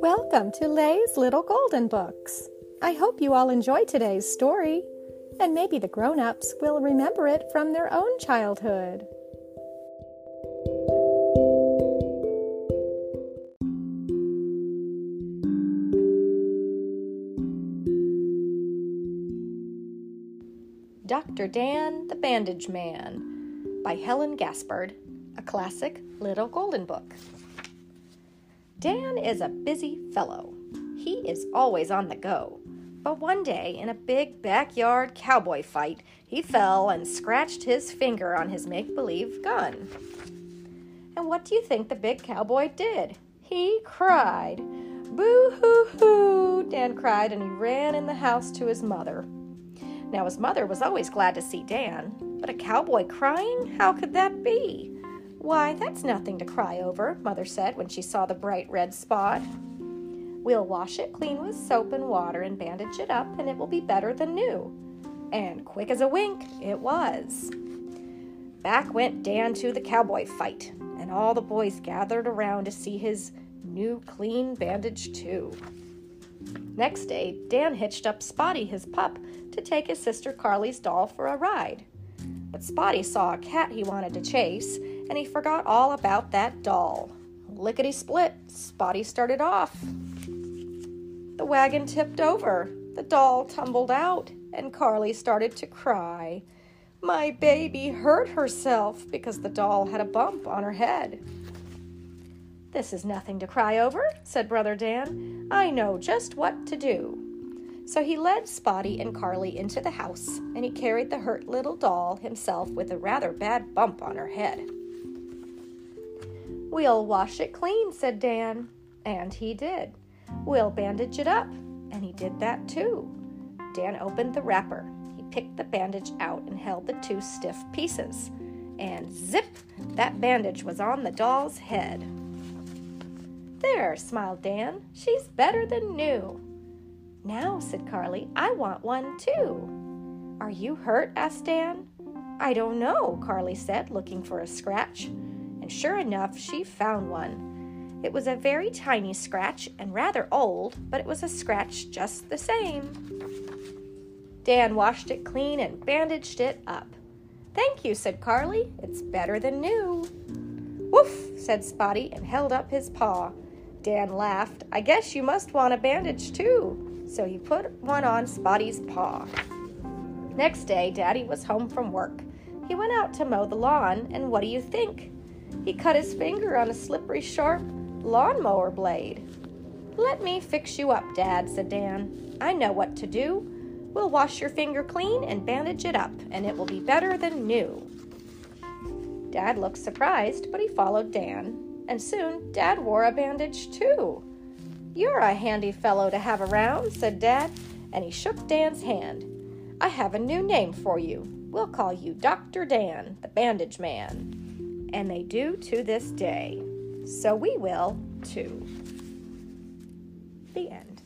Welcome to Lay's Little Golden Books. I hope you all enjoy today's story, and maybe the grown ups will remember it from their own childhood. Dr. Dan the Bandage Man by Helen Gaspard, a classic little golden book. Dan is a busy fellow. He is always on the go. But one day, in a big backyard cowboy fight, he fell and scratched his finger on his make believe gun. And what do you think the big cowboy did? He cried. Boo hoo hoo, Dan cried, and he ran in the house to his mother. Now, his mother was always glad to see Dan, but a cowboy crying? How could that be? Why, that's nothing to cry over, Mother said when she saw the bright red spot. We'll wash it clean with soap and water and bandage it up, and it will be better than new. And quick as a wink, it was. Back went Dan to the cowboy fight, and all the boys gathered around to see his new clean bandage, too. Next day, Dan hitched up Spotty, his pup, to take his sister Carly's doll for a ride. But Spotty saw a cat he wanted to chase, and he forgot all about that doll. Lickety split, Spotty started off. The wagon tipped over, the doll tumbled out, and Carly started to cry. My baby hurt herself because the doll had a bump on her head. This is nothing to cry over, said Brother Dan. I know just what to do. So he led Spotty and Carly into the house, and he carried the hurt little doll himself with a rather bad bump on her head. We'll wash it clean, said Dan. And he did. We'll bandage it up. And he did that too. Dan opened the wrapper. He picked the bandage out and held the two stiff pieces. And zip, that bandage was on the doll's head. There, smiled Dan. She's better than new. Now, said Carly, I want one too. Are you hurt? asked Dan. I don't know, Carly said, looking for a scratch and sure enough, she found one. It was a very tiny scratch and rather old, but it was a scratch just the same. Dan washed it clean and bandaged it up. Thank you, said Carly. It's better than new. Woof, said Spotty and held up his paw. Dan laughed. I guess you must want a bandage too. So he put one on Spotty's paw. Next day, Daddy was home from work. He went out to mow the lawn, and what do you think? He cut his finger on a slippery, sharp lawnmower blade. Let me fix you up, Dad, said Dan. I know what to do. We'll wash your finger clean and bandage it up, and it will be better than new. Dad looked surprised, but he followed Dan, and soon Dad wore a bandage too. You're a handy fellow to have around, said Dad, and he shook Dan's hand. I have a new name for you. We'll call you Dr. Dan, the bandage man and they do to this day. So we will too. The end.